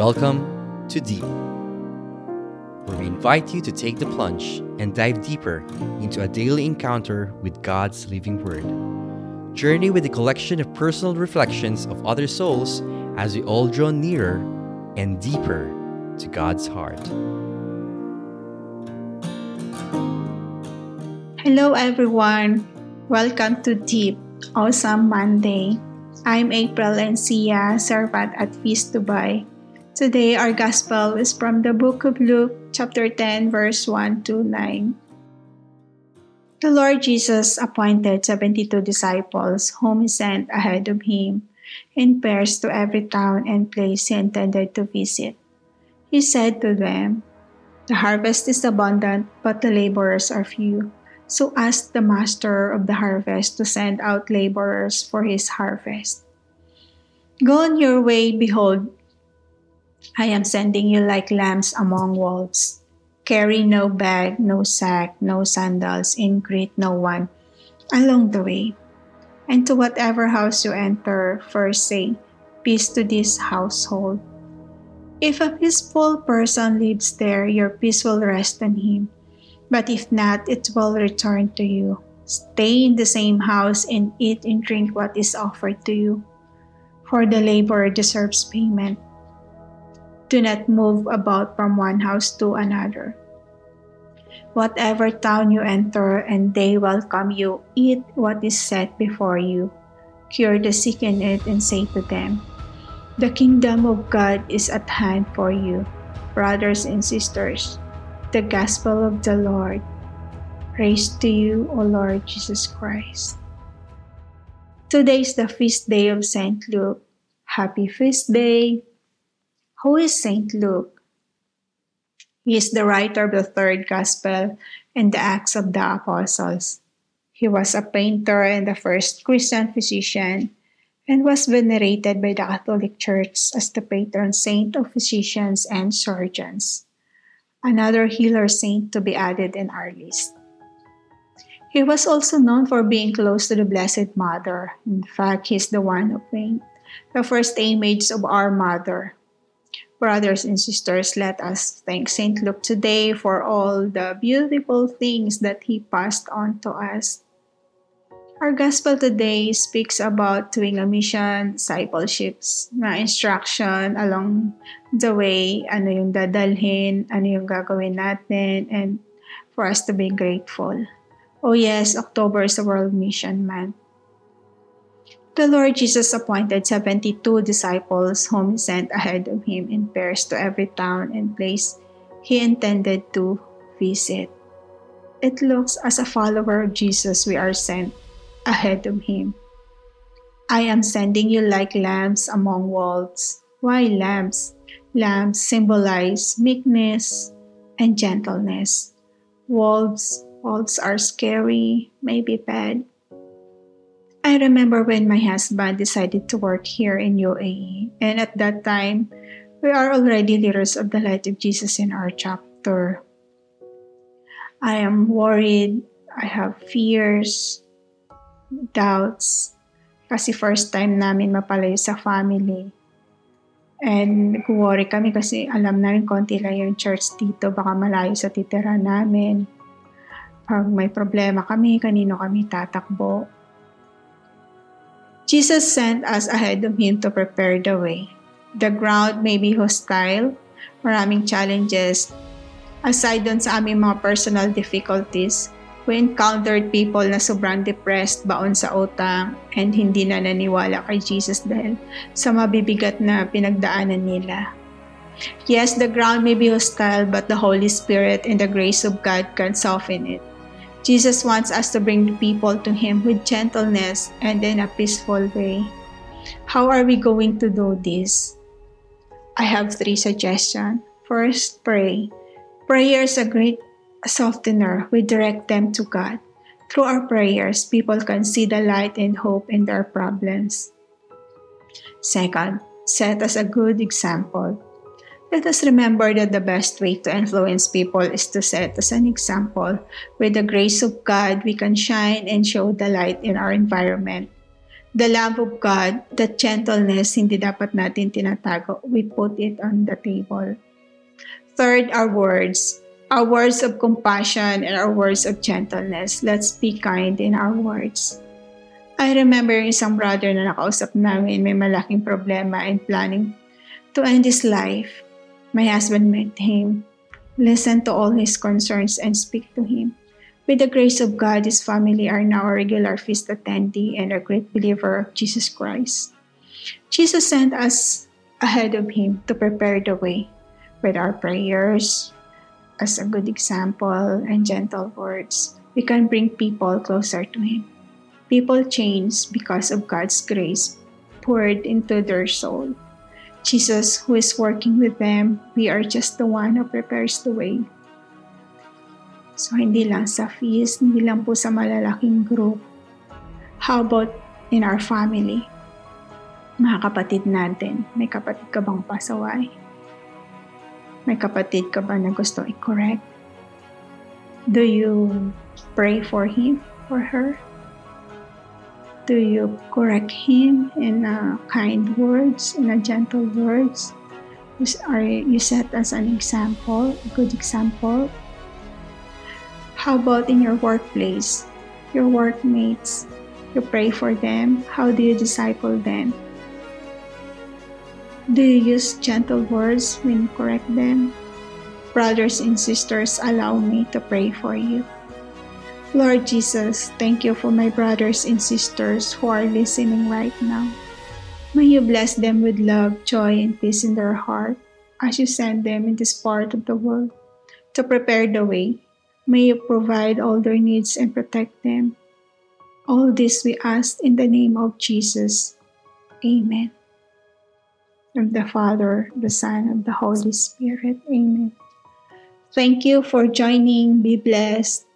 Welcome to Deep, where we invite you to take the plunge and dive deeper into a daily encounter with God's living Word. Journey with a collection of personal reflections of other souls as we all draw nearer and deeper to God's heart. Hello, everyone. Welcome to Deep Awesome Monday. I'm April Encia, servant at Feast Dubai. Today, our Gospel is from the book of Luke, chapter 10, verse 1 to 9. The Lord Jesus appointed 72 disciples, whom he sent ahead of him in pairs to every town and place he intended to visit. He said to them, The harvest is abundant, but the laborers are few. So ask the master of the harvest to send out laborers for his harvest. Go on your way, behold, I am sending you like lambs among wolves. Carry no bag, no sack, no sandals, and greet no one along the way. And to whatever house you enter, first say, Peace to this household. If a peaceful person lives there, your peace will rest on him. But if not, it will return to you. Stay in the same house and eat and drink what is offered to you. For the laborer deserves payment. Do not move about from one house to another. Whatever town you enter and they welcome you, eat what is set before you. Cure the sick in it and say to them, The kingdom of God is at hand for you, brothers and sisters. The gospel of the Lord. Praise to you, O Lord Jesus Christ. Today is the feast day of St. Luke. Happy feast day! Who is St. Luke? He is the writer of the third Gospel and the Acts of the Apostles. He was a painter and the first Christian physician and was venerated by the Catholic Church as the patron saint of physicians and surgeons. Another healer saint to be added in our list. He was also known for being close to the Blessed Mother. In fact, he is the one who painted the first image of our Mother, Brothers and sisters, let us thank St. Luke today for all the beautiful things that he passed on to us. Our gospel today speaks about doing a mission, discipleships, na instruction along the way, ano yung dadalhin, ano yung gagawin natin, and for us to be grateful. Oh yes, October is a World Mission Month. The Lord Jesus appointed 72 disciples whom he sent ahead of him in pairs to every town and place he intended to visit. It looks as a follower of Jesus we are sent ahead of him. I am sending you like lambs among wolves. Why lambs? Lambs symbolize meekness and gentleness. Wolves, wolves are scary, maybe bad, I remember when my husband decided to work here in UAE, and at that time, we are already leaders of the Light of Jesus in our chapter. I am worried, I have fears, doubts, kasi first time namin mapalayo sa family. And nag-worry kami kasi alam namin konti lang yung church dito, baka malayo sa titira namin. Pag may problema kami, kanino kami tatakbo Jesus sent us ahead of Him to prepare the way. The ground may be hostile, maraming challenges. Aside dun sa aming mga personal difficulties, we encountered people na sobrang depressed, baon sa utang, and hindi na naniwala kay Jesus dahil sa mabibigat na pinagdaanan nila. Yes, the ground may be hostile, but the Holy Spirit and the grace of God can soften it. Jesus wants us to bring people to Him with gentleness and in a peaceful way. How are we going to do this? I have three suggestions. First, pray. Prayer is a great softener. We direct them to God. Through our prayers, people can see the light and hope in their problems. Second, set us a good example. Let us remember that the best way to influence people is to set as an example. With the grace of God, we can shine and show the light in our environment. the love of God, the gentleness, hindi dapat natin tinatago. We put it on the table. Third, our words. Our words of compassion and our words of gentleness. Let's be kind in our words. I remember yung isang brother na nakausap namin may malaking problema and planning to end his life. My husband met him, listened to all his concerns, and speak to him. With the grace of God, his family are now a regular feast attendee and a great believer of Jesus Christ. Jesus sent us ahead of him to prepare the way with our prayers as a good example and gentle words. We can bring people closer to him. People change because of God's grace poured into their soul. Jesus, who is working with them, we are just the one who prepares the way. So, hindi lang sa feast, hindi lang po sa malalaking group. How about in our family? Mga kapatid natin, may kapatid ka bang pasaway? May kapatid ka ba na gusto i-correct? Do you pray for him or her? Do you correct him in uh, kind words, in gentle words? Are you set as an example, a good example How about in your workplace? Your workmates? You pray for them? How do you disciple them? Do you use gentle words when you correct them? Brothers and sisters, allow me to pray for you. Lord Jesus, thank you for my brothers and sisters who are listening right now. May you bless them with love, joy, and peace in their heart as you send them in this part of the world to prepare the way May you provide all their needs and protect them. All this we ask in the name of Jesus. Amen. Of the Father, the Son, and the Holy Spirit. Amen. Thank you for joining. Be blessed.